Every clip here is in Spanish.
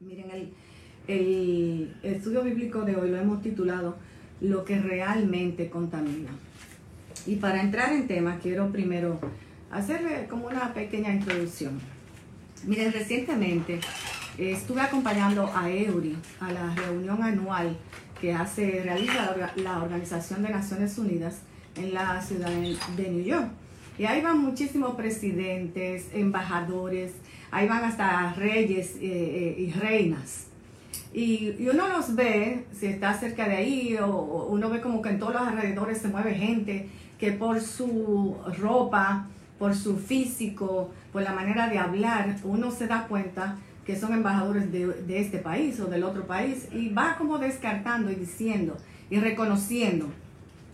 Miren, el, el estudio bíblico de hoy lo hemos titulado Lo que realmente contamina. Y para entrar en tema, quiero primero hacerle como una pequeña introducción. Miren, recientemente eh, estuve acompañando a Eury a la reunión anual que hace, realiza la, la Organización de Naciones Unidas en la ciudad de New York. Y ahí van muchísimos presidentes, embajadores, ahí van hasta reyes eh, eh, y reinas. Y, uno los ve, si está cerca de ahí, o, uno ve como que en todos los alrededores se mueve gente que por su ropa, por su físico, por la manera de hablar, uno se da cuenta que son embajadores de, este país o del otro país y va como descartando y diciendo y reconociendo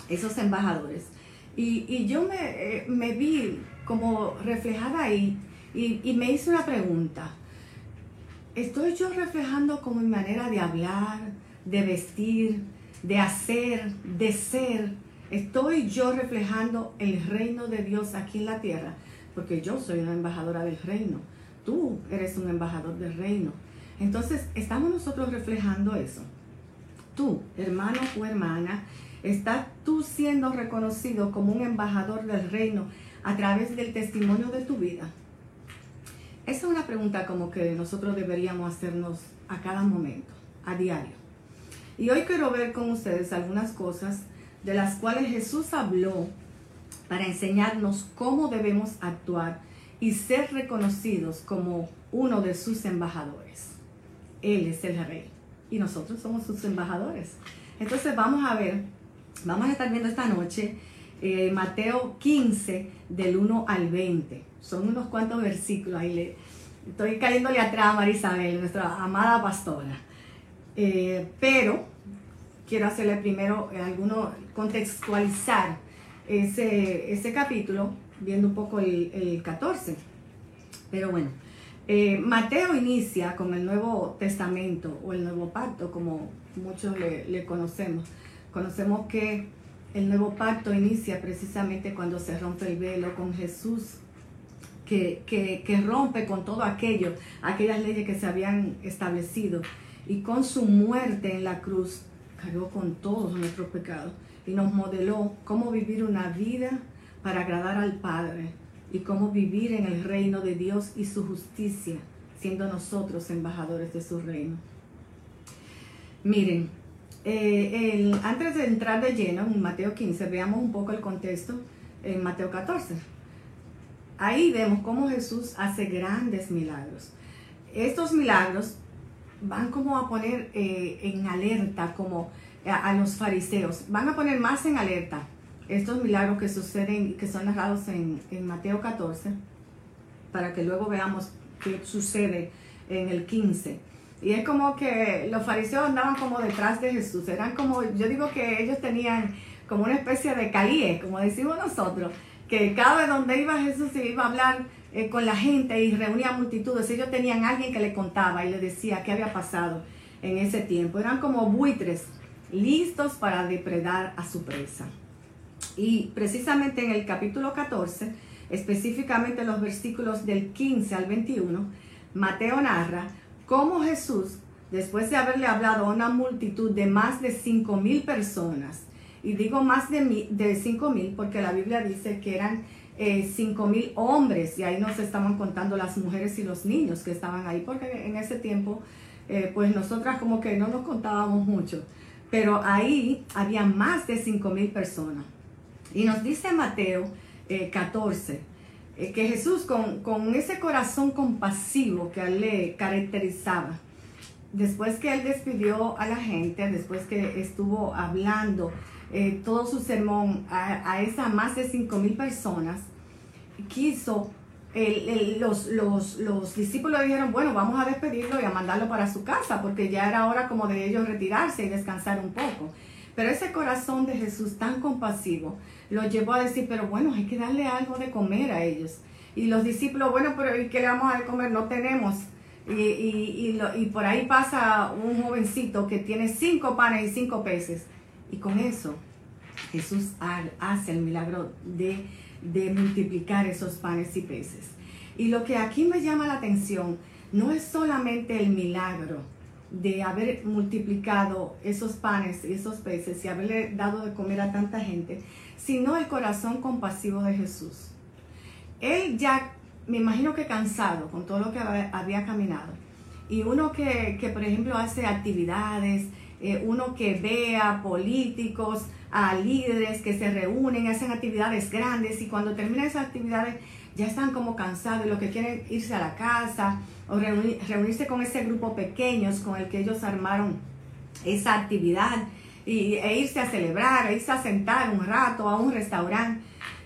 esos embajadores. Y, yo eh, me, vi como reflejada ahí y, me hice una pregunta. ¿Estoy yo reflejando como mi manera de hablar, de vestir, de hacer, de ser? ¿Estoy yo reflejando el reino de Dios aquí en la tierra? Porque yo soy una embajadora del reino. Tú eres un embajador del reino. Entonces, ¿estamos nosotros reflejando eso? Tú, hermano o hermana, ¿Estás tú siendo reconocido como un embajador del reino a través del testimonio de tu vida? Esa es una pregunta como que nosotros deberíamos hacernos a cada momento, a diario. Y hoy quiero ver con ustedes algunas cosas de las cuales Jesús habló para enseñarnos cómo debemos actuar y ser reconocidos como uno de sus embajadores. Él es el rey y nosotros somos sus embajadores. Entonces vamos a ver Vamos a estar viendo esta noche eh, Mateo 15 del 1 al 20. Son unos cuantos versículos. Ahí le, estoy cayéndole atrás a Marisabel, nuestra amada pastora. Eh, pero quiero hacerle primero alguno, contextualizar ese, ese capítulo, viendo un poco el, el 14. Pero bueno, eh, Mateo inicia con el Nuevo Testamento o el Nuevo Pacto, como muchos le conocemos. Conocemos que el nuevo pacto inicia precisamente cuando se rompe el velo con Jesús, que, rompe con todo aquello, aquellas leyes que se habían establecido. Y con su muerte en la cruz cargó con todos nuestros pecados y nos modeló cómo vivir una vida para agradar al Padre y cómo vivir en el reino de Dios y su justicia, siendo nosotros embajadores de su reino. Miren, eh, antes de entrar de lleno en Mateo 15, veamos un poco el contexto en Mateo 14. Ahí vemos cómo Jesús hace grandes milagros. Estos milagros van como a poner eh, en alerta como a, los fariseos, van a poner más en alerta estos milagros que suceden, que son narrados en, en Mateo 14, para que luego veamos qué sucede en el 15. Y es como que los fariseos andaban como detrás de Jesús. Eran como, yo digo que ellos tenían como una especie de calíe, como decimos nosotros, que cada vez donde iba Jesús se iba a hablar eh, con la gente y reunía multitudes. Ellos tenían alguien que le contaba y le decía qué había pasado en ese tiempo. Eran como buitres listos para depredar a su presa. Y precisamente en el capítulo 14, específicamente los versículos del 15 al 21, Mateo narra cómo Jesús, después de haberle hablado a una multitud de más de cinco mil personas, y digo más de, de cinco mil porque la Biblia dice que eran eh, cinco mil hombres, y ahí nos estaban contando las mujeres y los niños que estaban ahí, porque en ese tiempo, eh, pues nosotras como que no nos contábamos mucho, pero ahí había más de cinco mil personas. Y nos dice Mateo eh, 14, eh, que Jesús con, con, ese corazón compasivo que a él le caracterizaba, después que él despidió a la gente, después que estuvo hablando eh, todo su sermón a, a esas más de cinco mil personas, quiso, el, el, los, los, los discípulos dijeron, bueno, vamos a despedirlo y a mandarlo para su casa, porque ya era hora como de ellos retirarse y descansar un poco. Pero ese corazón de Jesús tan compasivo lo llevó a decir, pero bueno, hay que darle algo de comer a ellos. Y los discípulos, bueno, pero ¿y qué le vamos a comer? No tenemos. Y, y, y, lo, y, por ahí pasa un jovencito que tiene cinco panes y cinco peces. Y con eso Jesús hace el milagro de, de multiplicar esos panes y peces. Y lo que aquí me llama la atención no es solamente el milagro de haber multiplicado esos panes y esos peces y haberle dado de comer a tanta gente, sino el corazón compasivo de Jesús. Él ya, me imagino que cansado con todo lo que había caminado, y uno que, por ejemplo, hace actividades, eh, uno que vea políticos, a líderes que se reúnen, hacen actividades grandes y cuando terminan esas actividades ya están como cansados y lo que quieren irse a la casa o reunirse con ese grupo pequeños con el que ellos armaron esa actividad y, e irse a celebrar, e irse a sentar un rato a un restaurante.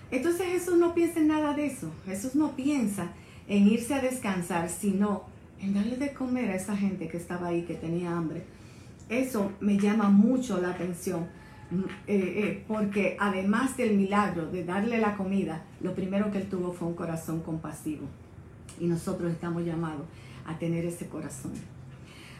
Entonces Jesús no piensa en nada de eso. Jesús no piensa en irse a descansar, sino en darle de comer a esa gente que estaba ahí, que tenía hambre. Eso me llama mucho la atención, mm, eh, eh, porque además del milagro de darle la comida, lo primero que él tuvo fue un corazón compasivo. Y nosotros estamos llamados a tener ese corazón.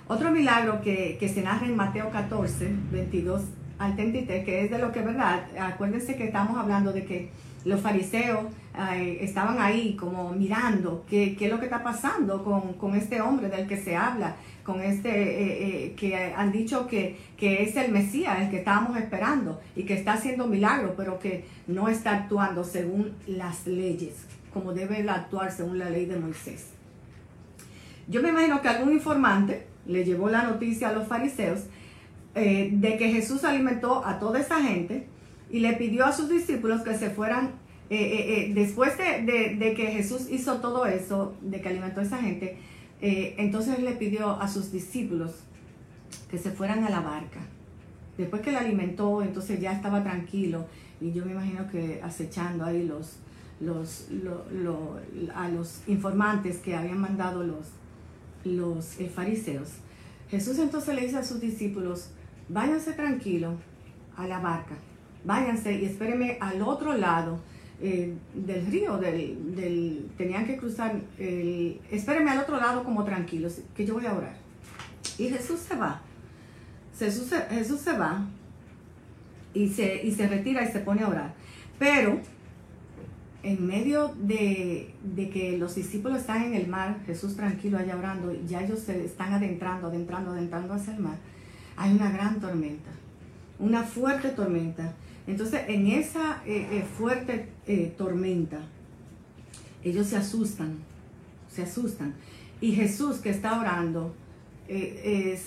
Otro milagro que, que se narra en Mateo 14, 22 al 33, que es de lo que, ¿verdad? Acuérdense que estamos hablando de que los fariseos eh, estaban ahí como mirando qué, es lo que está pasando con, este hombre del que se habla, con este eh, eh, que han dicho que, que, es el Mesías, el que estábamos esperando y que está haciendo milagros, pero que no está actuando según las leyes, como debe actuar según la ley de Moisés. Yo me imagino que algún informante le llevó la noticia a los fariseos de que Jesús alimentó a toda esa gente y le pidió a sus discípulos que se fueran, eh, eh, eh, después de, que Jesús hizo todo eso, de que alimentó a esa gente, entonces le pidió a sus discípulos que se fueran a la barca. Después que le alimentó, entonces ya estaba tranquilo y yo me imagino que acechando ahí los, los, a los informantes que habían mandado los, los fariseos. Jesús entonces le dice a sus discípulos, váyanse tranquilo a la barca váyanse y espérenme al otro lado eh, del río, del, tenían que cruzar, el, espérenme al otro lado como tranquilos, que yo voy a orar. Y Jesús se va, Jesús se, Jesús se va y se, y se retira y se pone a orar. Pero en medio de, de, que los discípulos están en el mar, Jesús tranquilo allá orando, ya ellos se están adentrando, adentrando, adentrando hacia el mar, hay una gran tormenta, una fuerte tormenta. Entonces, en esa eh, eh, fuerte eh, tormenta, ellos se asustan, se asustan. Y Jesús que está orando,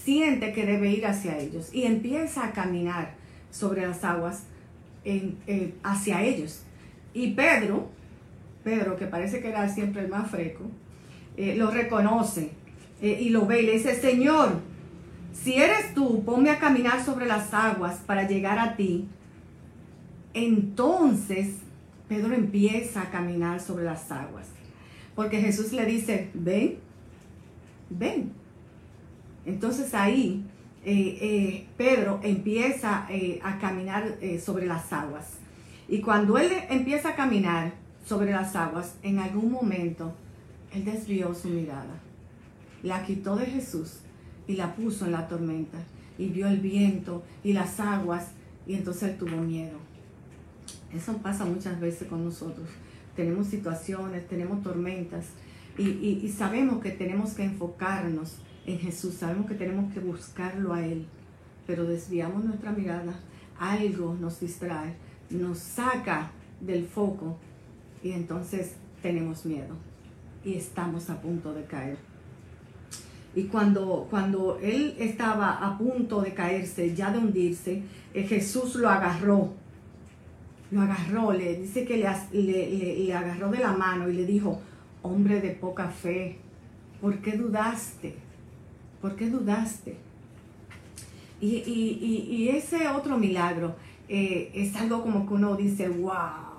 siente que debe ir hacia ellos y empieza a caminar sobre las aguas hacia ellos. Y Pedro, Pedro, que parece que era siempre el más freco, lo reconoce y lo ve y le dice, Señor, si eres tú, ponme a caminar sobre las aguas para llegar a ti. Entonces Pedro empieza a caminar sobre las aguas. Porque Jesús le dice, ven, ven. Entonces ahí eh, eh, Pedro empieza eh, a caminar sobre las aguas. Y cuando él empieza a caminar sobre las aguas, en algún momento, él desvió su mirada. La quitó de Jesús y la puso en la tormenta. Y vio el viento y las aguas y entonces él tuvo miedo. Eso pasa muchas veces con nosotros. Tenemos situaciones, tenemos tormentas y, sabemos que tenemos que enfocarnos en Jesús, sabemos que tenemos que buscarlo a Él, pero desviamos nuestra mirada, algo nos distrae, nos saca del foco y entonces tenemos miedo y estamos a punto de caer. Y cuando, cuando él estaba a punto de caerse, ya de hundirse, eh, Jesús lo agarró lo agarró, le dice que le, le, agarró de la mano y le dijo, hombre de poca fe, ¿por qué dudaste? ¿Por qué dudaste? Y, ese otro milagro eh, es algo como que uno dice, wow,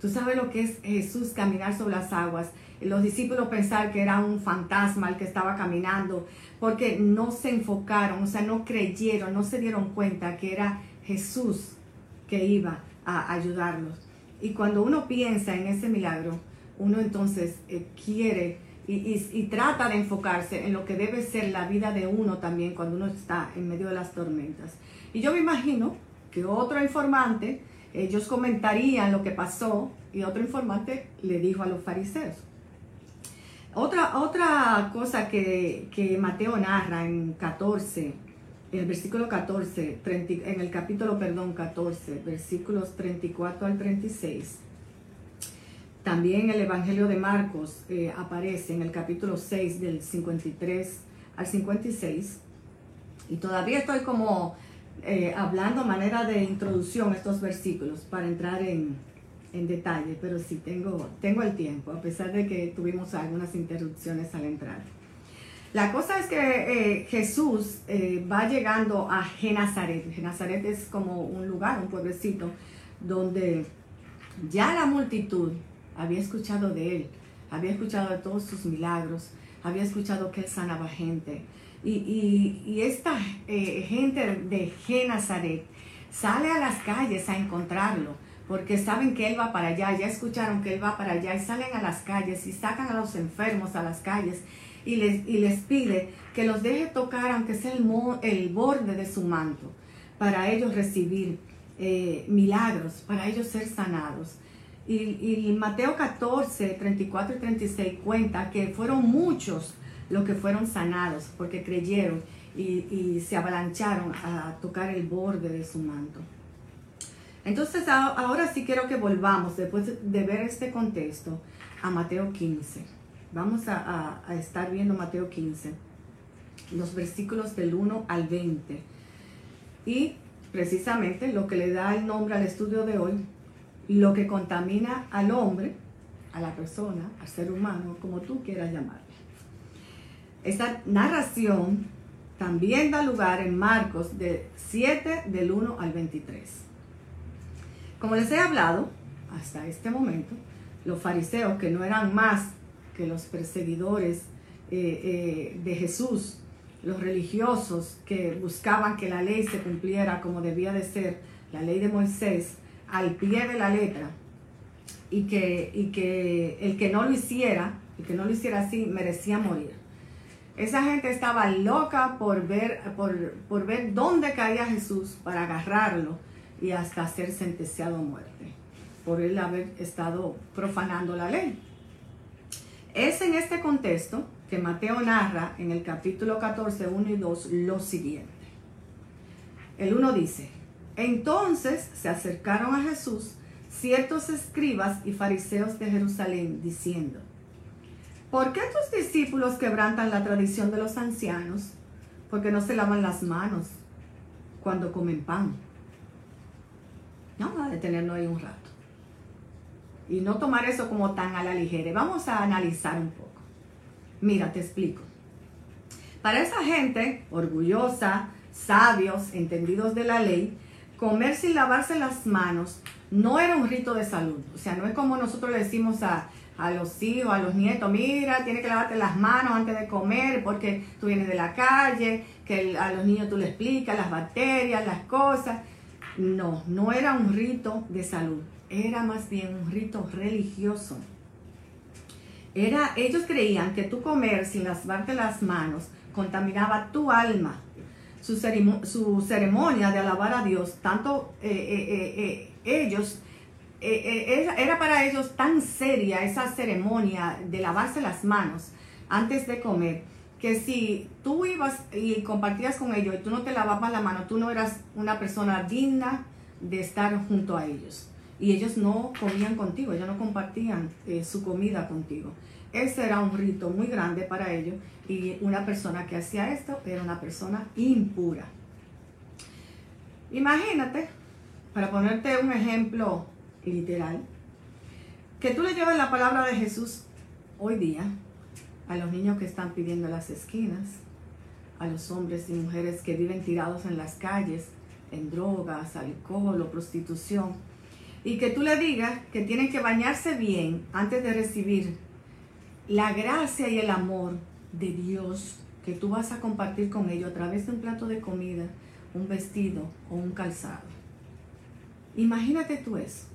tú sabes lo que es Jesús caminar sobre las aguas. Los discípulos pensar que era un fantasma el que estaba caminando, porque no se enfocaron, o sea, no creyeron, no se dieron cuenta que era Jesús que iba a ayudarlos. Y cuando uno piensa en ese milagro, uno entonces eh, quiere y, trata de enfocarse en lo que debe ser la vida de uno también cuando uno está en medio de las tormentas. Y yo me imagino que otro informante, ellos comentarían lo que pasó y otro informante le dijo a los fariseos. Otra, otra cosa que, que Mateo narra en 14, en el versículo 14, en el capítulo, perdón, 14, versículos 34 al 36. También el Evangelio de Marcos eh, aparece en el capítulo 6 del 53 al 56. Y todavía estoy como eh, hablando manera de introducción estos versículos para entrar en, en detalle, pero sí tengo, tengo el tiempo, a pesar de que tuvimos algunas interrupciones al entrar. La cosa es que eh, Jesús eh, va llegando a Genazaret. Genazaret es como un lugar, un pueblecito, donde ya la multitud había escuchado de él, había escuchado de todos sus milagros, había escuchado que él sanaba gente. Y, y, esta eh, gente de Genazaret sale a las calles a encontrarlo porque saben que Él va para allá, ya escucharon que Él va para allá y salen a las calles y sacan a los enfermos a las calles y les, les pide que los deje tocar, aunque sea el, el borde de su manto, para ellos recibir eh, milagros, para ellos ser sanados. Y, y, Mateo 14, 34 y 36 cuenta que fueron muchos los que fueron sanados porque creyeron y, y se avalancharon a tocar el borde de su manto. Entonces ahora sí quiero que volvamos, después de ver este contexto, a Mateo 15. Vamos a, estar viendo Mateo 15, los versículos del 1 al 20. Y precisamente lo que le da el nombre al estudio de hoy, lo que contamina al hombre, a la persona, al ser humano, como tú quieras llamarle. Esta narración también da lugar en Marcos de 7 del 1 al 23. Como les he hablado hasta este momento, los fariseos, que no eran más que los perseguidores eh, eh, de Jesús, los religiosos que buscaban que la ley se cumpliera como debía de ser, la ley de Moisés, al pie de la letra, y que, y que el que no lo hiciera, el que no lo hiciera así, merecía morir. Esa gente estaba loca por ver, por, por ver dónde caía Jesús para agarrarlo y hasta ser sentenciado a muerte por él haber estado profanando la ley. Es en este contexto que Mateo narra en el capítulo 14, 1 y 2 lo siguiente. El 1 dice, entonces se acercaron a Jesús ciertos escribas y fariseos de Jerusalén diciendo, ¿por qué tus discípulos quebrantan la tradición de los ancianos? Porque no se lavan las manos cuando comen pan. Vamos a detenernos ahí un rato. Y no tomar eso como tan a la ligera. Vamos a analizar un poco. Mira, te explico. Para esa gente orgullosa, sabios, entendidos de la ley, comer sin lavarse las manos no era un rito de salud. O sea, no es como nosotros le decimos a, a los hijos, a los nietos, mira, tienes que lavarte las manos antes de comer porque tú vienes de la calle, que a los niños tú le explicas las bacterias, las cosas. No, no era un rito de salud, era más bien un rito religioso. Era, ellos creían que tu comer sin lavarte las manos contaminaba tu alma. Su, ceremonia de alabar a Dios, tanto eh, eh, eh, ellos, era para ellos tan seria esa ceremonia de lavarse las manos antes de comer, que si tú ibas y compartías con ellos y tú no te lavabas la mano, tú no eras una persona digna de estar junto a ellos. Y ellos no comían contigo, ellos no compartían eh, su comida contigo. Ese era un rito muy grande para ellos y una persona que hacía esto era una persona impura. Imagínate, para ponerte un ejemplo literal, que tú le llevas la palabra de Jesús hoy día a los niños que están pidiendo las esquinas, a los hombres y mujeres que viven tirados en las calles, en drogas, alcohol o prostitución, y que tú le digas que tienen que bañarse bien antes de recibir la gracia y el amor de Dios que tú vas a compartir con ellos a través de un plato de comida, un vestido o un calzado. Imagínate tú eso,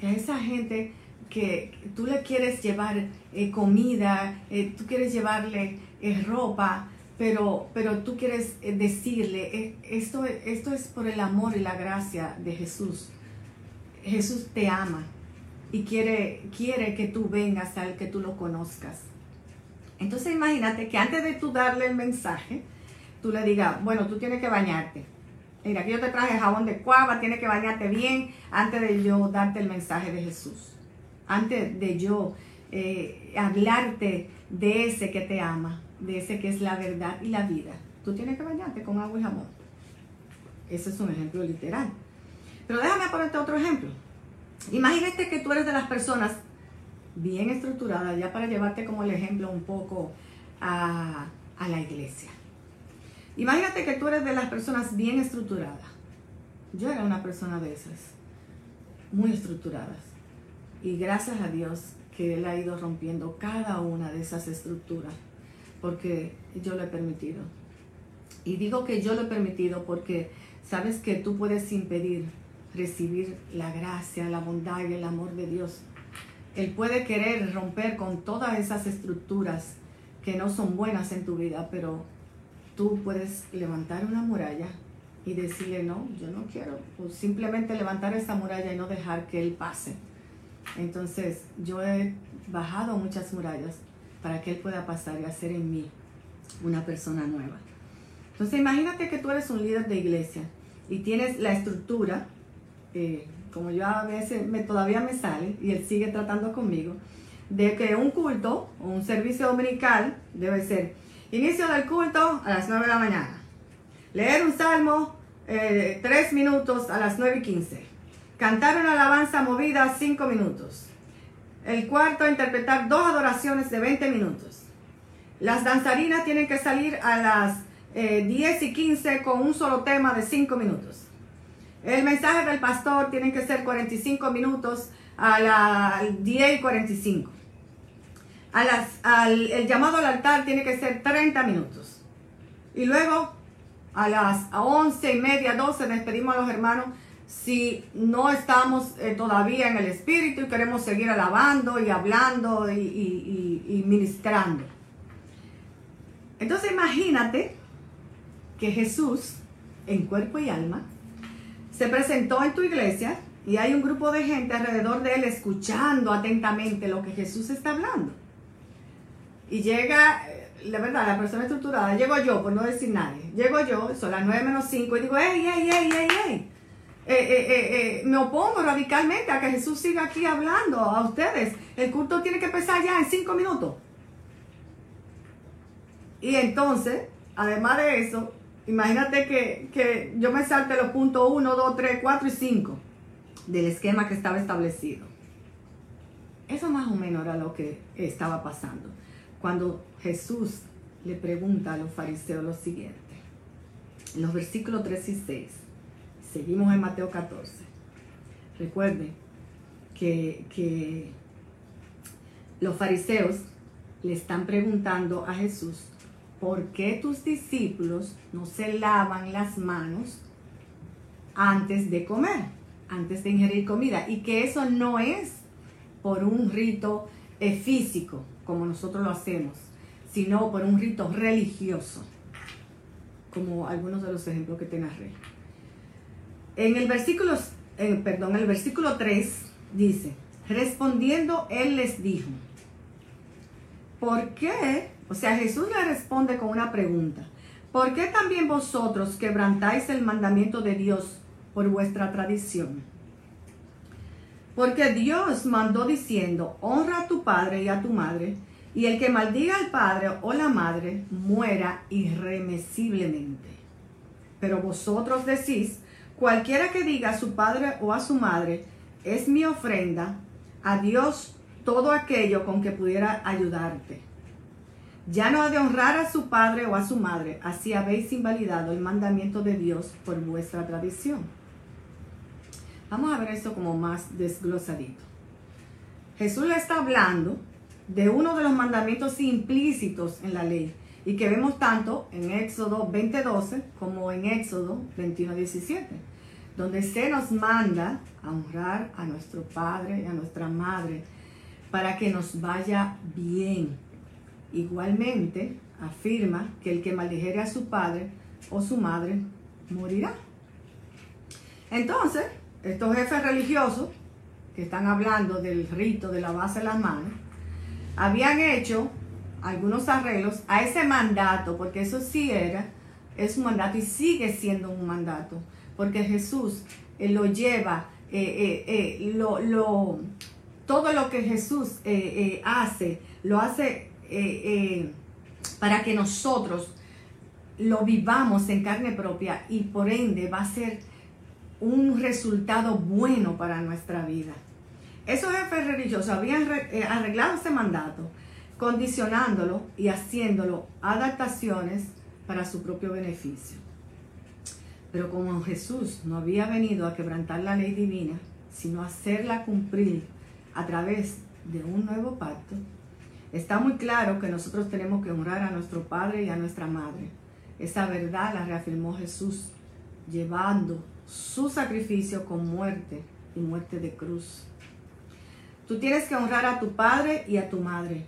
que a esa gente que tú le quieres llevar eh, comida, eh, tú quieres llevarle eh, ropa, pero, pero tú quieres decirle, esto, esto es por el amor y la gracia de Jesús. Jesús te ama y quiere, quiere que tú vengas al que tú lo conozcas. Entonces imagínate que antes de tú darle el mensaje, tú le digas, bueno, tú tienes que bañarte. Mira, aquí yo te traje jabón de cuava, tienes que bañarte bien antes de yo darte el mensaje de Jesús. Antes de yo eh, hablarte de ese que te ama, de ese que es la verdad y la vida. Tú tienes que bañarte con agua y jabón. Ese es un ejemplo literal. Pero déjame ponerte otro ejemplo. Imagínate que tú eres de las personas bien estructuradas, ya para llevarte como el ejemplo un poco a, a la iglesia. Imagínate que tú eres de las personas bien estructuradas. Yo era una persona de esas, muy estructuradas. Y gracias a Dios que Él ha ido rompiendo cada una de esas estructuras, porque yo lo he permitido. Y digo que yo lo he permitido porque sabes que tú puedes impedir recibir la gracia, la bondad y el amor de Dios. Él puede querer romper con todas esas estructuras que no son buenas en tu vida, pero tú puedes levantar una muralla y decirle, no, yo no quiero, o simplemente levantar esa muralla y no dejar que Él pase. Entonces, yo he bajado muchas murallas para que Él pueda pasar y hacer en mí una persona nueva. Entonces, imagínate que tú eres un líder de iglesia y tienes la estructura, eh, como yo a veces me, todavía me sale, y Él sigue tratando conmigo, de que un culto o un servicio dominical debe ser Inicio del culto a las 9 de la mañana. Leer un salmo eh, 3 minutos a las 9 y 15. Cantar una alabanza movida 5 minutos. El cuarto, interpretar dos adoraciones de 20 minutos. Las danzarinas tienen que salir a las 10 eh, y 15 con un solo tema de 5 minutos. El mensaje del pastor tiene que ser 45 minutos a las 10 y 45 el llamado al altar tiene que ser 30 minutos. Y luego a las 11 y media, 12 despedimos a los hermanos si no estamos eh, todavía en el espíritu y queremos seguir alabando y hablando y ministrando. Entonces imagínate que Jesús, en cuerpo y alma, se presentó en tu iglesia y hay un grupo de gente alrededor de él escuchando atentamente lo que Jesús está hablando y llega, la verdad, la persona estructurada, llego yo, por no decir nadie, llego yo, son las 9 menos 5 y digo, ey, ey, ey, ey, ey. Eh, eh, eh, me opongo radicalmente a que Jesús siga aquí hablando a ustedes. El culto tiene que empezar ya en 5 minutos. Y entonces, además de eso, imagínate que, que yo me salte los puntos 1, 2, 3, 4 y 5 del esquema que estaba establecido. Eso más o menos era lo que estaba pasando cuando Jesús le pregunta a los fariseos lo siguiente. En los versículos 3 y 6, seguimos en Mateo 14. Recuerden que, que los fariseos le están preguntando a Jesús, ¿por qué tus discípulos no se lavan las manos antes de comer, antes de ingerir comida? Y que eso no es por un rito físico, como nosotros lo hacemos, sino por un rito religioso, como algunos de los ejemplos que te narré. En el versículo, perdón, el versículo 3 dice, respondiendo él les dijo, ¿por qué? O sea, Jesús le responde con una pregunta. ¿Por qué también vosotros quebrantáis el mandamiento de Dios por vuestra tradición? Porque Dios mandó diciendo, honra a tu padre y a tu madre, y el que maldiga al padre o la madre muera irremisiblemente. Pero vosotros decís, cualquiera que diga a su padre o a su madre, es mi ofrenda, a Dios todo aquello con que pudiera ayudarte. Ya no ha de honrar a su padre o a su madre, así habéis invalidado el mandamiento de Dios por vuestra tradición. Vamos a ver esto como más desglosadito. Jesús le está hablando de uno de los mandamientos implícitos en la ley y que vemos tanto en Éxodo 20:12 como en Éxodo 21:17, donde se nos manda a honrar a nuestro padre y a nuestra madre para que nos vaya bien. Igualmente afirma que el que maldijere a su padre o su madre morirá. Entonces, estos jefes religiosos que están hablando del rito de lavarse las manos, habían hecho algunos arreglos a ese mandato, porque eso sí era, es un mandato y sigue siendo un mandato, porque Jesús eh, lo lleva, eh, eh, lo, lo, todo lo que Jesús hace, lo hace para que nosotros lo vivamos en carne propia y por ende va a ser un resultado bueno para nuestra vida. Esos jefes religiosos habían arreglado ese mandato, condicionándolo y haciéndolo adaptaciones para su propio beneficio. Pero como Jesús no había venido a quebrantar la ley divina, sino a hacerla cumplir a través de un nuevo pacto, está muy claro que nosotros tenemos que honrar a nuestro Padre y a nuestra Madre. Esa verdad la reafirmó Jesús, llevando su sacrificio con muerte y muerte de cruz. Tú tienes que honrar a tu Padre y a tu Madre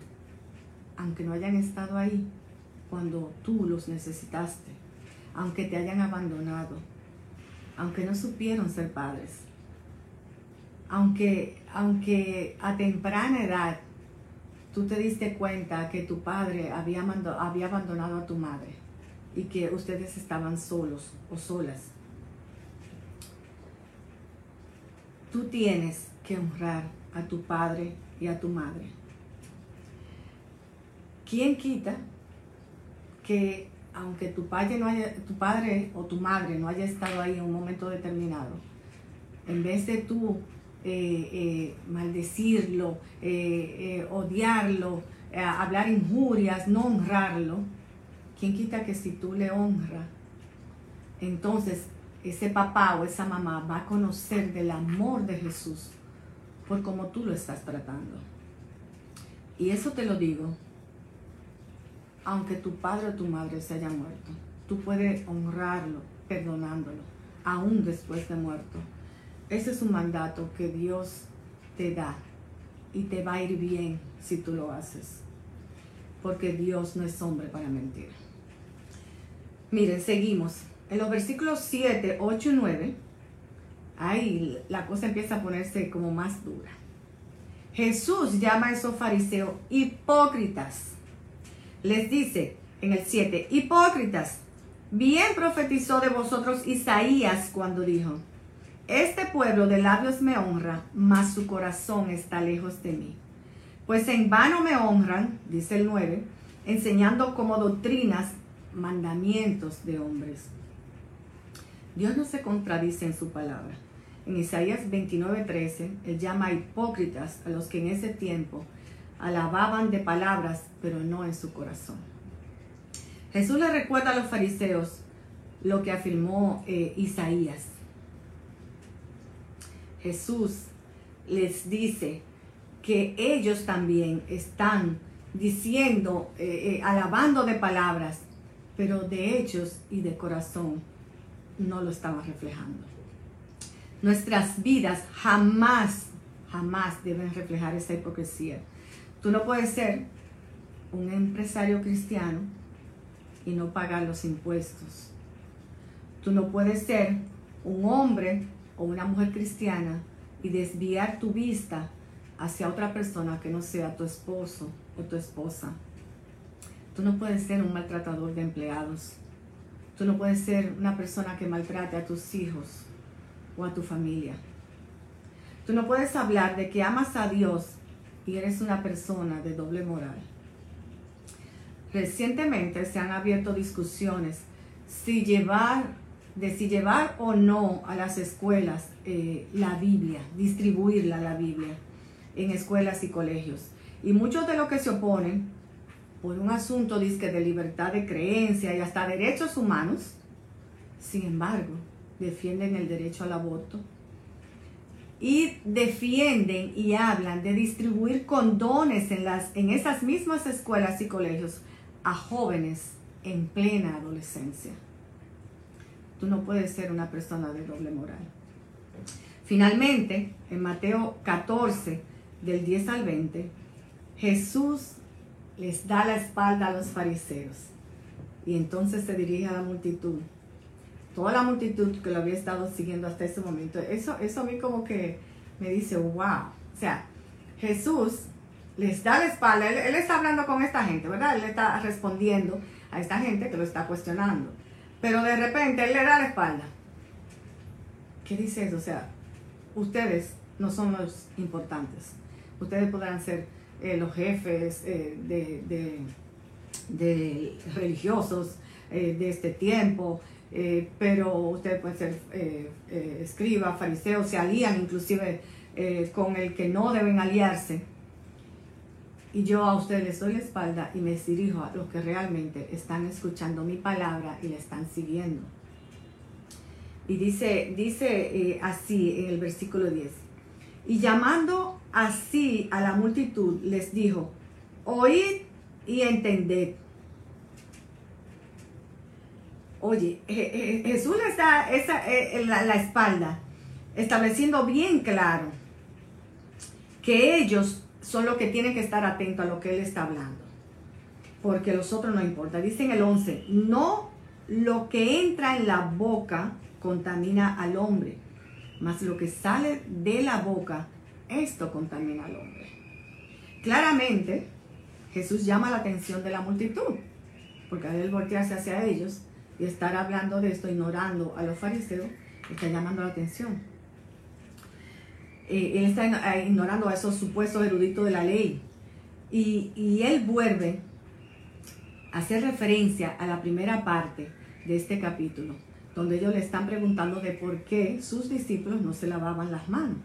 aunque no hayan estado ahí cuando tú los necesitaste, aunque te hayan abandonado, aunque no supieron ser padres, aunque, aunque a temprana edad tú te diste cuenta que tu padre había, había abandonado a tu madre y que ustedes estaban solos o solas. Tú tienes que honrar a tu padre y a tu madre ¿Quién quita que aunque tu padre, no haya, tu padre o tu madre no haya estado ahí en un momento determinado, en vez de tú eh, eh, maldecirlo, eh, odiarlo, hablar injurias, no honrarlo, ¿quién quita que si tú le honras, entonces ese papá o esa mamá va a conocer del amor de Jesús por cómo tú lo estás tratando? Y eso te lo digo aunque tu padre o tu madre se haya muerto. Tú puedes honrarlo, perdonándolo, aún después de muerto. Ese es un mandato que Dios te da y te va a ir bien si tú lo haces. Porque Dios no es hombre para mentir. Miren, seguimos. En los versículos 7, 8 y 9, ahí la cosa empieza a ponerse como más dura. Jesús llama a esos fariseos hipócritas les dice en el 7, hipócritas, bien profetizó de vosotros Isaías cuando dijo, este pueblo de labios me honra, mas su corazón está lejos de mí. Pues en vano me honran, dice el 9, enseñando como doctrinas mandamientos de hombres. Dios no se contradice en su palabra. En Isaías 29:13, Él llama hipócritas a los que en ese tiempo alababan de palabras, pero no en su corazón. Jesús le recuerda a los fariseos lo que afirmó eh, Isaías. Jesús les dice que ellos también están diciendo, eh, eh, alabando de palabras, pero de hechos y de corazón no lo estaban reflejando. Nuestras vidas jamás, jamás deben reflejar esa hipocresía. Tú no puedes ser un empresario cristiano y no pagar los impuestos. Tú no puedes ser un hombre o una mujer cristiana y desviar tu vista hacia otra persona que no sea tu esposo o tu esposa. Tú no puedes ser un maltratador de empleados. Tú no puedes ser una persona que maltrate a tus hijos o a tu familia. Tú no puedes hablar de que amas a Dios y eres una persona de doble moral. Recientemente se han abierto discusiones si llevar, de si llevar o no a las escuelas eh, la Biblia, distribuirla la Biblia en escuelas y colegios. Y muchos de los que se oponen por un asunto de libertad de creencia y hasta derechos humanos, sin embargo, defienden el derecho al aborto, y defienden y hablan de distribuir condones en, las, en esas mismas escuelas y colegios a jóvenes en plena adolescencia. Tú no puedes ser una persona de doble moral. Finalmente, en Mateo 14, del 10 al 20, Jesús les da la espalda a los fariseos y entonces se dirige a la multitud toda la multitud que lo había estado siguiendo hasta ese momento. Eso, eso a mí como que me dice, wow. O sea, Jesús les da la espalda, él, está hablando con esta gente, ¿verdad? Él está respondiendo a esta gente que lo está cuestionando. Pero de repente él le da la espalda. ¿Qué dice eso? O sea, ustedes no son los importantes. Ustedes podrán ser eh, los jefes eh, de, religiosos eh, de este tiempo, pero ustedes pueden ser escribas, fariseos, se alían inclusive con el que no deben aliarse. Y yo a ustedes les doy la espalda y me dirijo a los que realmente están escuchando mi palabra y la están siguiendo. Y dice, dice así en el versículo 10. Y llamando así a la multitud, les dijo, oíd y entended. Oye, Jesús le está esa, eh, la, la espalda, estableciendo bien claro que ellos son los que tienen que estar atentos a lo que Él está hablando. Porque los otros no importa. Dice en el 11, no lo que entra en la boca contamina al hombre, mas lo que sale de la boca, esto contamina al hombre. Claramente, Jesús llama la atención de la multitud, porque al él voltearse hacia ellos y estar hablando de esto, ignorando a los fariseos, está llamando la atención. Eh, él está eh, ignorando a esos supuestos eruditos de la ley. Y, él vuelve a hacer referencia a la primera parte de este capítulo donde ellos le están preguntando de por qué sus discípulos no se lavaban las manos,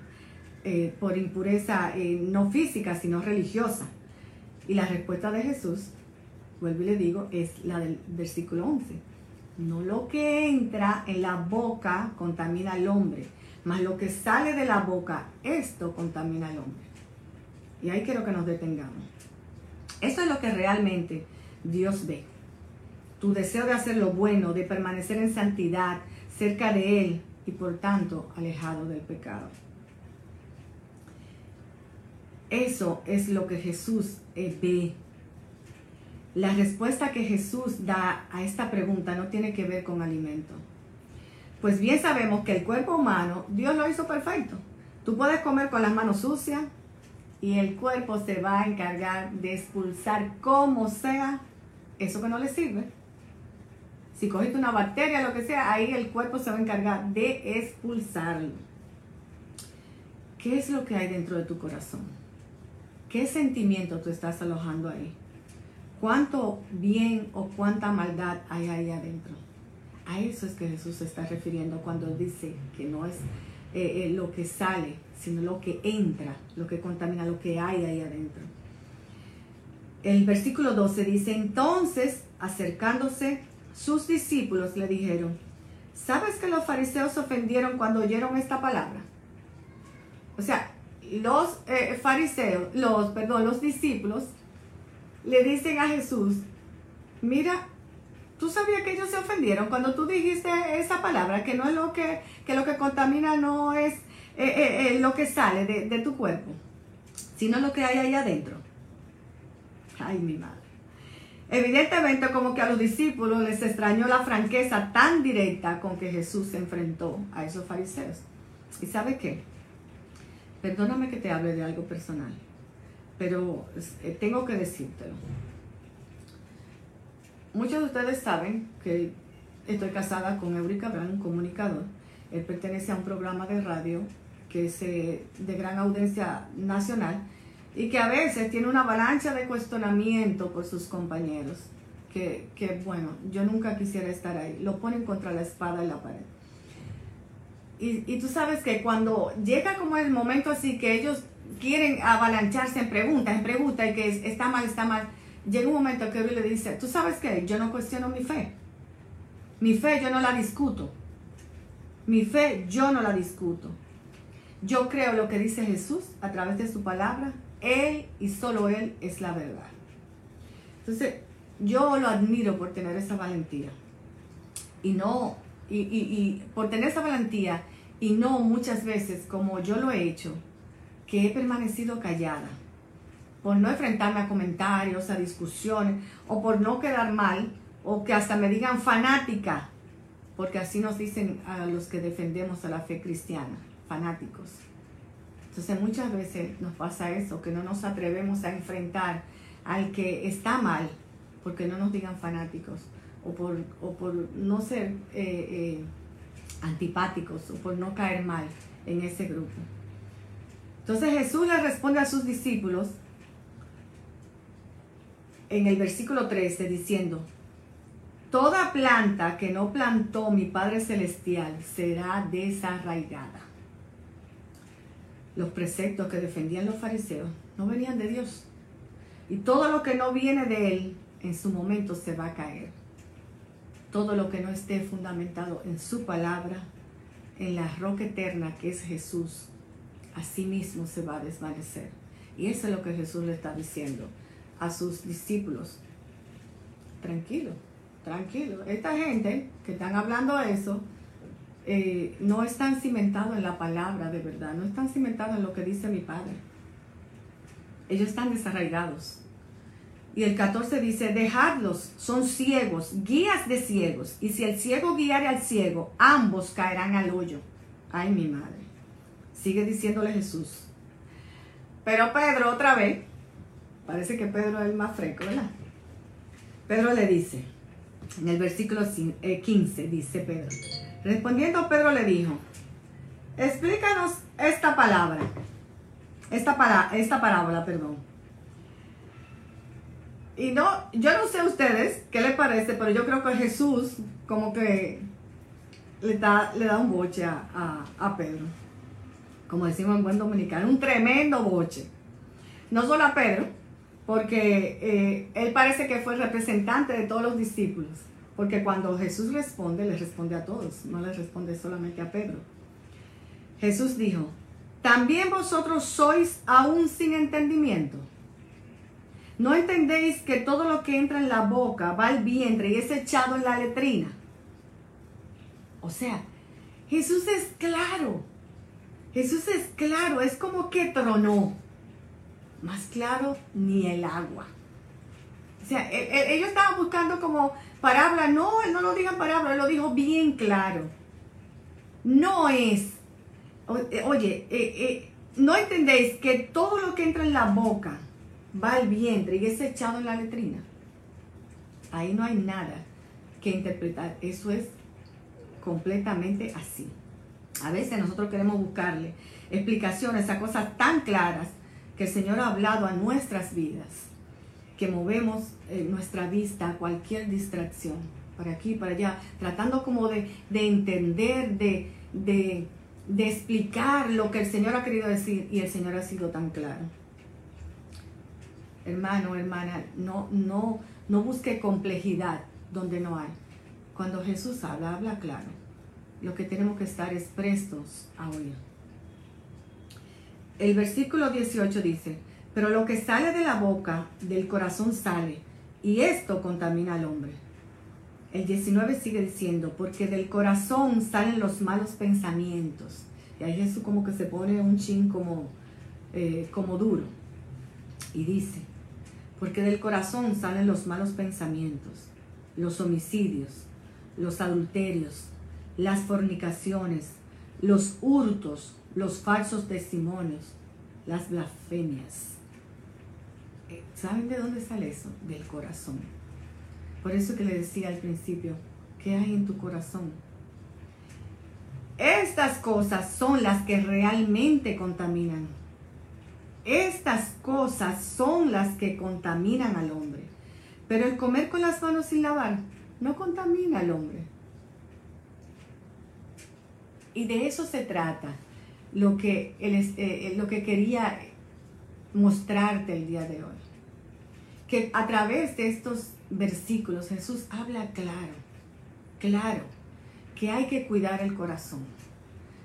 eh, por impureza no física, sino religiosa. Y la respuesta de Jesús, vuelvo y le digo, es la del versículo 11. No lo que entra en la boca contamina al hombre, mas lo que sale de la boca, esto contamina al hombre. Y ahí quiero que nos detengamos. Eso es lo que realmente Dios ve tu deseo de hacer lo bueno, de permanecer en santidad, cerca de Él y por tanto alejado del pecado. Eso es lo que Jesús eh, ve. La respuesta que Jesús da a esta pregunta no tiene que ver con alimento. Pues bien sabemos que el cuerpo humano, Dios lo hizo perfecto. Tú puedes comer con las manos sucias y el cuerpo se va a encargar de expulsar como sea eso que no le sirve. Si cogiste una bacteria, lo que sea, ahí el cuerpo se va a encargar de expulsarlo. ¿Qué es lo que hay dentro de tu corazón? ¿Qué sentimiento tú estás alojando ahí? ¿Cuánto bien o cuánta maldad hay ahí adentro? A eso es que Jesús se está refiriendo cuando dice que no es eh, eh, lo que sale, sino lo que entra, lo que contamina, lo que hay ahí adentro. El versículo 12 dice, entonces, acercándose sus discípulos le dijeron, ¿sabes que los fariseos se ofendieron cuando oyeron esta palabra? O sea, los eh, fariseos, los, perdón, los discípulos le dicen a Jesús, mira, tú sabías que ellos se ofendieron cuando tú dijiste esa palabra, que no es lo que, que lo que contamina no es eh, eh, lo que sale de, de tu cuerpo, sino lo que hay ahí adentro. Ay, mi madre. Evidentemente como que a los discípulos les extrañó la franqueza tan directa con que Jesús se enfrentó a esos fariseos. ¿Y sabe qué? Perdóname que te hable de algo personal, pero eh, tengo que decírtelo. Muchos de ustedes saben que estoy casada con Eury Cabral, un comunicador. Él pertenece a un programa de radio que es eh, de gran audiencia nacional y que a veces tiene una avalancha de cuestionamiento por sus compañeros, que, bueno, yo nunca quisiera estar ahí, lo ponen contra la espada y la pared. Y, y tú sabes que cuando llega como el momento así que ellos quieren avalancharse en preguntas, en preguntas, y que está mal, está mal, llega un momento que él le dice, tú sabes que yo no cuestiono mi fe, mi fe yo no la discuto, mi fe yo no la discuto. Yo creo lo que dice Jesús a través de su palabra él y solo Él es la verdad. Entonces, yo lo admiro por tener esa valentía. Y no, y, por tener esa valentía, y no muchas veces como yo lo he hecho, que he permanecido callada, por no enfrentarme a comentarios, a discusiones, o por no quedar mal, o que hasta me digan fanática, porque así nos dicen a los que defendemos a la fe cristiana, fanáticos. Entonces muchas veces nos pasa eso, que no nos atrevemos a enfrentar al que está mal, porque no nos digan fanáticos, o por, o por no ser eh, eh, antipáticos, o por no caer mal en ese grupo. Entonces Jesús le responde a sus discípulos en el versículo 13 diciendo, Toda planta que no plantó mi Padre Celestial será desarraigada los preceptos que defendían los fariseos no venían de Dios. Y todo lo que no viene de Él, en su momento se va a caer. Todo lo que no esté fundamentado en su palabra, en la roca eterna que es Jesús, así mismo se va a desvanecer. Y eso es lo que Jesús le está diciendo a sus discípulos. Tranquilo, tranquilo. Esta gente que están hablando eso, eh, no están cimentados en la palabra de verdad, no están cimentados en lo que dice mi Padre. Ellos están desarraigados. Y el 14 dice, dejadlos, son ciegos, guías de ciegos. Y si el ciego guiare al ciego, ambos caerán al hoyo. Ay, mi madre. Sigue diciéndole Jesús. Pero Pedro otra vez, parece que Pedro es el más fresco, ¿verdad? Pedro le dice, en el versículo 15 eh, dice Pedro, Respondiendo Pedro le dijo, explícanos esta palabra, esta, para, esta parábola, perdón. Y no, yo no sé a ustedes qué les parece, pero yo creo que Jesús como que le da, le da un boche a, a Pedro. Como decimos en buen dominicano, un tremendo boche. No solo a Pedro, porque eh, él parece que fue el representante de todos los discípulos. Porque cuando Jesús responde, le responde a todos, no le responde solamente a Pedro. Jesús dijo, ¿también vosotros sois aún sin entendimiento? ¿No entendéis que todo lo que entra en la boca va al vientre y es echado en la letrina? O sea, Jesús es claro. Jesús es claro, es como que tronó. Más claro ni el agua. O sea, e, e, ellos estaban buscando como parábola. No, él no lo diga en parábola, él lo dijo bien claro. No es, eh, oye, no entendéis que todo lo que entra en la boca va al vientre y es echado en la letrina. Ahí no hay nada que interpretar. Eso es completamente así. A veces nosotros queremos buscarle explicaciones a cosas tan claras que el Señor ha hablado a nuestras vidas que movemos eh, nuestra vista a cualquier distracción, para aquí, para allá, tratando como de, entender, de, de, de explicar lo que el Señor ha querido decir y el Señor ha sido tan claro. Hermano, hermana, no, no, no busque complejidad donde no hay. Cuando Jesús habla, habla claro. Lo que tenemos que estar es prestos a oír. El versículo 18 dice, pero lo que sale de la boca, del corazón sale, y esto contamina al hombre. El 19 sigue diciendo, porque del corazón salen los malos pensamientos. Y ahí Jesús como que se pone un chin como, eh, como duro. Y dice, porque del corazón salen los malos pensamientos, los homicidios, los adulterios, las fornicaciones, los hurtos, los falsos testimonios, las blasfemias ¿Saben de dónde sale eso? Del corazón. Por eso que le decía al principio, ¿qué hay en tu corazón? Estas cosas son las que realmente contaminan. Estas cosas son las que contaminan al hombre. Pero el comer con las manos sin lavar no contamina al hombre. Y de eso se trata lo que, eh, lo que quería mostrarte el día de hoy que a través de estos versículos Jesús habla claro, claro, que hay que cuidar el corazón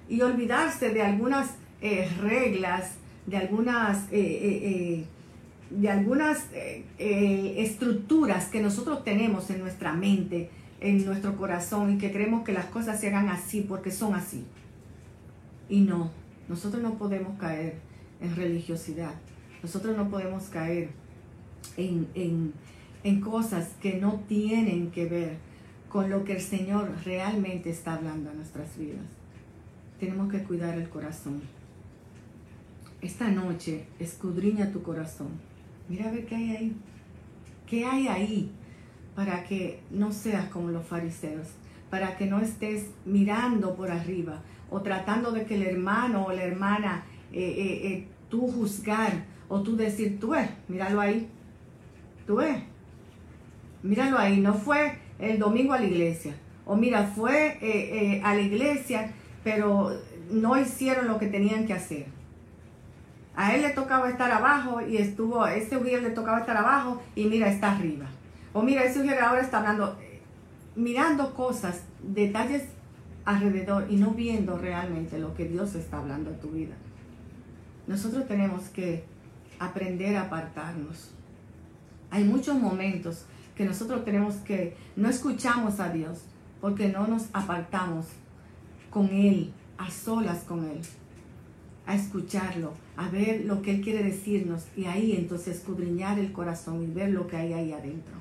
y olvidarse de algunas eh, reglas, de algunas, eh, eh, de algunas estructuras que nosotros tenemos en nuestra mente, en nuestro corazón y que creemos que las cosas se hagan así porque son así. Y no, nosotros no podemos caer en religiosidad, nosotros no podemos caer en, cosas que no tienen que ver con lo que el Señor realmente está hablando a nuestras vidas. Tenemos que cuidar el corazón. esta noche escudriña tu corazón. Mira a ver qué hay ahí. ¿Qué hay ahí para que no seas como los fariseos? Para que no estés mirando por arriba o tratando de que el hermano o la hermana, eh, eh, eh, tú juzgar o tú decir, tú ves, míralo ahí, tú ves, míralo ahí, no fue el domingo a la iglesia, o mira, fue a la iglesia, pero no hicieron lo que tenían que hacer. A él le tocaba estar abajo y estuvo, ese Uriel le tocaba estar abajo y mira, está arriba. O mira, ese Uriel ahora está hablando, mirando cosas, detalles alrededor y no viendo realmente lo que Dios está hablando en tu vida. Nosotros tenemos que aprender a apartarnos. Hay muchos momentos que nosotros tenemos que, no escuchamos a Dios porque no nos apartamos con Él, a solas con Él, a escucharlo, a ver lo que Él quiere decirnos y ahí entonces escudriñar el corazón y ver lo que hay ahí adentro,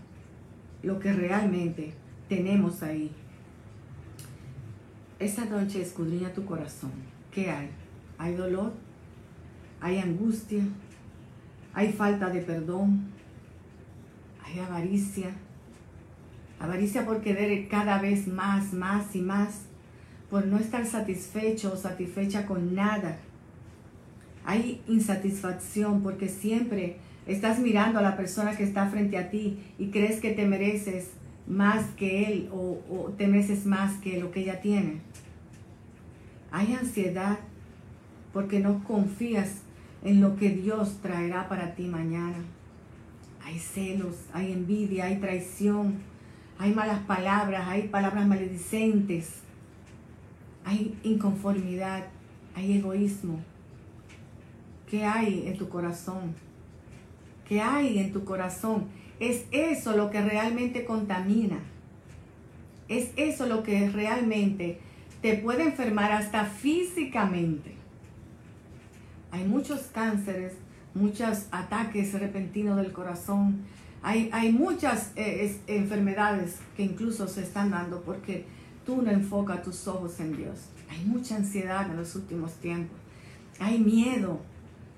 lo que realmente tenemos ahí. Esta noche escudriña tu corazón. ¿Qué hay? ¿Hay dolor? ¿Hay angustia? ¿Hay falta de perdón? ¿Hay avaricia? Avaricia por querer cada vez más, más y más, por no estar satisfecho o satisfecha con nada hay insatisfacción porque siempre estás mirando a la persona que está frente a ti y crees que te mereces más que él o, te mereces más que lo que ella tiene. Hay ansiedad porque no confías en lo que Dios traerá para ti mañana. Hay celos, hay envidia, hay traición, hay malas palabras, hay palabras maledicentes, hay inconformidad, hay egoísmo. ¿Qué hay en tu corazón? ¿Qué hay en tu corazón? Es eso lo que realmente contamina. Es eso lo que realmente te puede enfermar hasta físicamente. Hay muchos cánceres, muchos ataques repentinos del corazón. Hay, hay muchas eh, enfermedades que incluso se están dando porque tú no enfocas tus ojos en Dios. Hay mucha ansiedad en los últimos tiempos. Hay miedo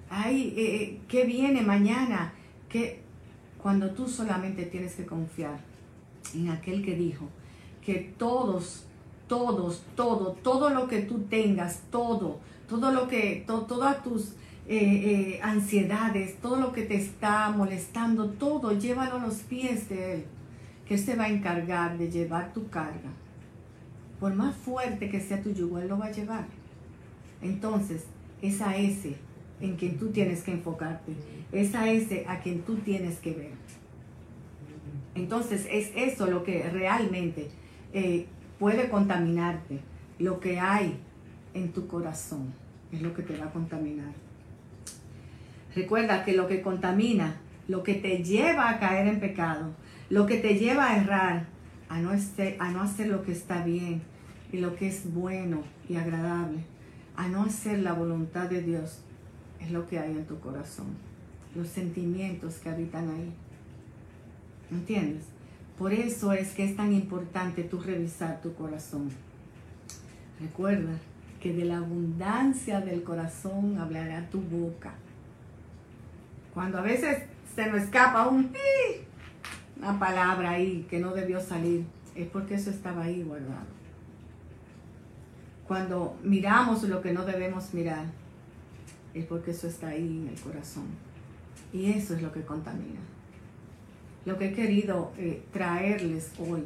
ay, eh, eh, ¿qué viene mañana? que Cuando tú solamente tienes que confiar en aquel que dijo que todos, todos, todo, todo lo que tú tengas, todo, todo lo que, todas tus eh, ansiedades, todo lo que te está molestando, todo, llévalo a los pies de Él, que Él se va a encargar de llevar tu carga. Por más fuerte que sea tu yugo, Él lo va a llevar. Entonces, es a ese en quien tú tienes que enfocarte. Es a ese a quien tú tienes que ver. Entonces es eso lo que realmente eh, puede contaminarte. Lo que hay en tu corazón es lo que te va a contaminar. Recuerda que lo que contamina, lo que te lleva a caer en pecado, lo que te lleva a errar, a no, este, a no hacer lo que está bien y lo que es bueno y agradable, a no hacer la voluntad de Dios, es lo que hay en tu corazón, los sentimientos que habitan ahí. ¿Entiendes? Por eso es que es tan importante tú revisar tu corazón. Recuerda que de la abundancia del corazón hablará tu boca. Cuando a veces se nos escapa un una palabra ahí que no debió salir, es porque eso estaba ahí guardado. Cuando miramos lo que no debemos mirar, es porque eso está ahí en el corazón. Y eso es lo que contamina. Lo que he querido eh, traerles hoy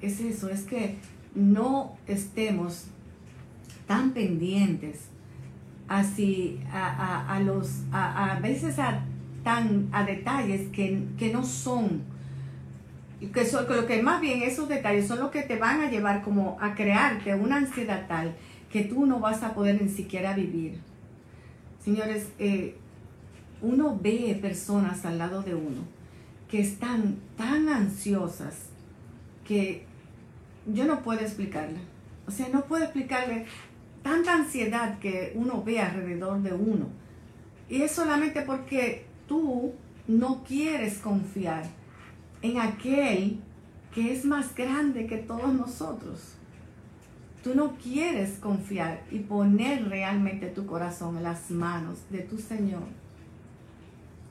es eso, es que no estemos tan pendientes así a, los a, veces a tan a detalles que, no son que son lo que más bien esos detalles son los que te van a llevar como a crearte una ansiedad tal que tú no vas a poder ni siquiera vivir Señores, eh, uno ve personas al lado de uno que están tan ansiosas que yo no puedo explicarle. O sea, no puedo explicarle tanta ansiedad que uno ve alrededor de uno. Y es solamente porque tú no quieres confiar en aquel que es más grande que todos nosotros. Tú no quieres confiar y poner realmente tu corazón en las manos de tu Señor.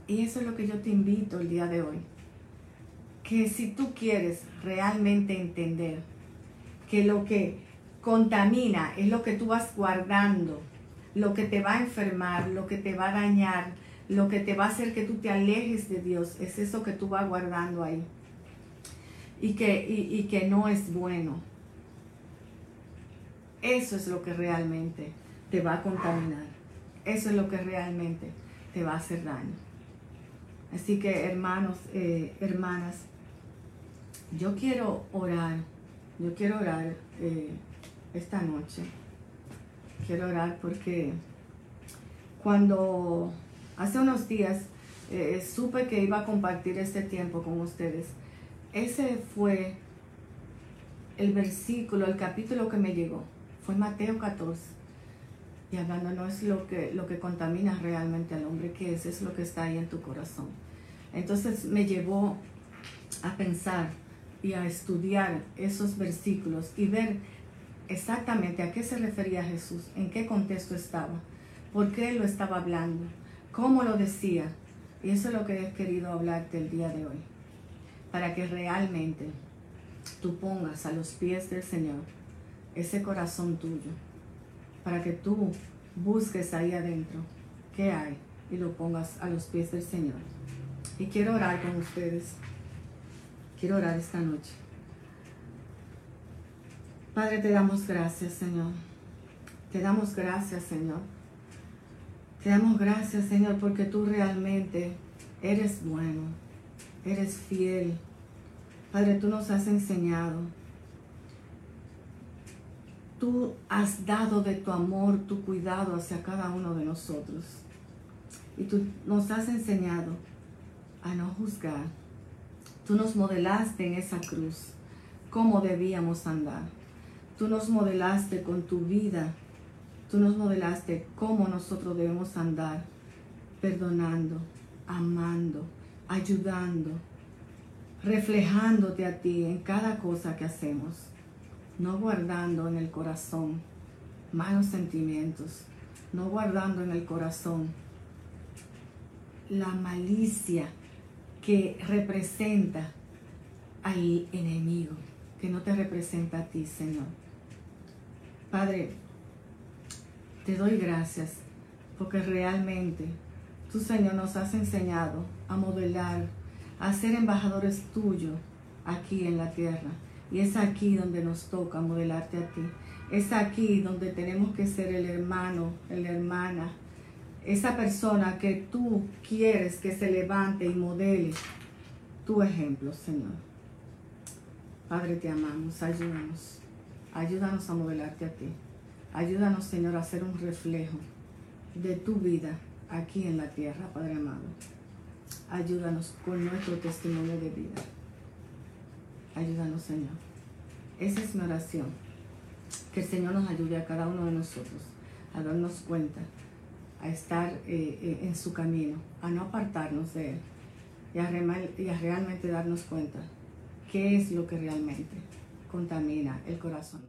Y eso es lo que yo te invito el día de hoy. Que si tú quieres realmente entender que lo que contamina es lo que tú vas guardando, lo que te va a enfermar, lo que te va a dañar, lo que te va a hacer que tú te alejes de Dios, es eso que tú vas guardando ahí. Y que, y, que no es bueno. Eso es lo que realmente te va a contaminar. Eso es lo que realmente te va a hacer daño. Así que hermanos, eh, hermanas, yo quiero orar, yo quiero orar eh, esta noche. Quiero orar porque cuando hace unos días eh, supe que iba a compartir este tiempo con ustedes, ese fue el versículo, el capítulo que me llegó. Fue Mateo 14. Y hablando no es lo que, lo que contamina realmente al hombre, que es, es lo que está ahí en tu corazón. Entonces me llevó a pensar y a estudiar esos versículos y ver exactamente a qué se refería Jesús, en qué contexto estaba, por qué lo estaba hablando, cómo lo decía. Y eso es lo que he querido hablarte el día de hoy, para que realmente tú pongas a los pies del Señor ese corazón tuyo, para que tú busques ahí adentro qué hay y lo pongas a los pies del Señor. Y quiero orar con ustedes. Quiero orar esta noche. Padre, te damos gracias, Señor. Te damos gracias, Señor. Te damos gracias, Señor, porque tú realmente eres bueno, eres fiel. Padre, tú nos has enseñado. Tú has dado de tu amor, tu cuidado hacia cada uno de nosotros. Y tú nos has enseñado a no juzgar. Tú nos modelaste en esa cruz cómo debíamos andar. Tú nos modelaste con tu vida. Tú nos modelaste cómo nosotros debemos andar, perdonando, amando, ayudando, reflejándote a ti en cada cosa que hacemos, no guardando en el corazón malos sentimientos, no guardando en el corazón la malicia que representa al enemigo, que no te representa a ti, Señor. Padre, te doy gracias porque realmente tú, Señor, nos has enseñado a modelar, a ser embajadores tuyos aquí en la tierra. Y es aquí donde nos toca modelarte a ti. Es aquí donde tenemos que ser el hermano, la hermana, esa persona que tú quieres que se levante y modele tu ejemplo, Señor. Padre, te amamos, ayúdanos. Ayúdanos a modelarte a ti. Ayúdanos, Señor, a ser un reflejo de tu vida aquí en la tierra, Padre amado. Ayúdanos con nuestro testimonio de vida. Ayúdanos, Señor. Esa es mi oración. Que el Señor nos ayude a cada uno de nosotros a darnos cuenta, a estar eh, eh, en su camino, a no apartarnos de Él y a realmente darnos cuenta qué es lo que realmente contamina el corazón.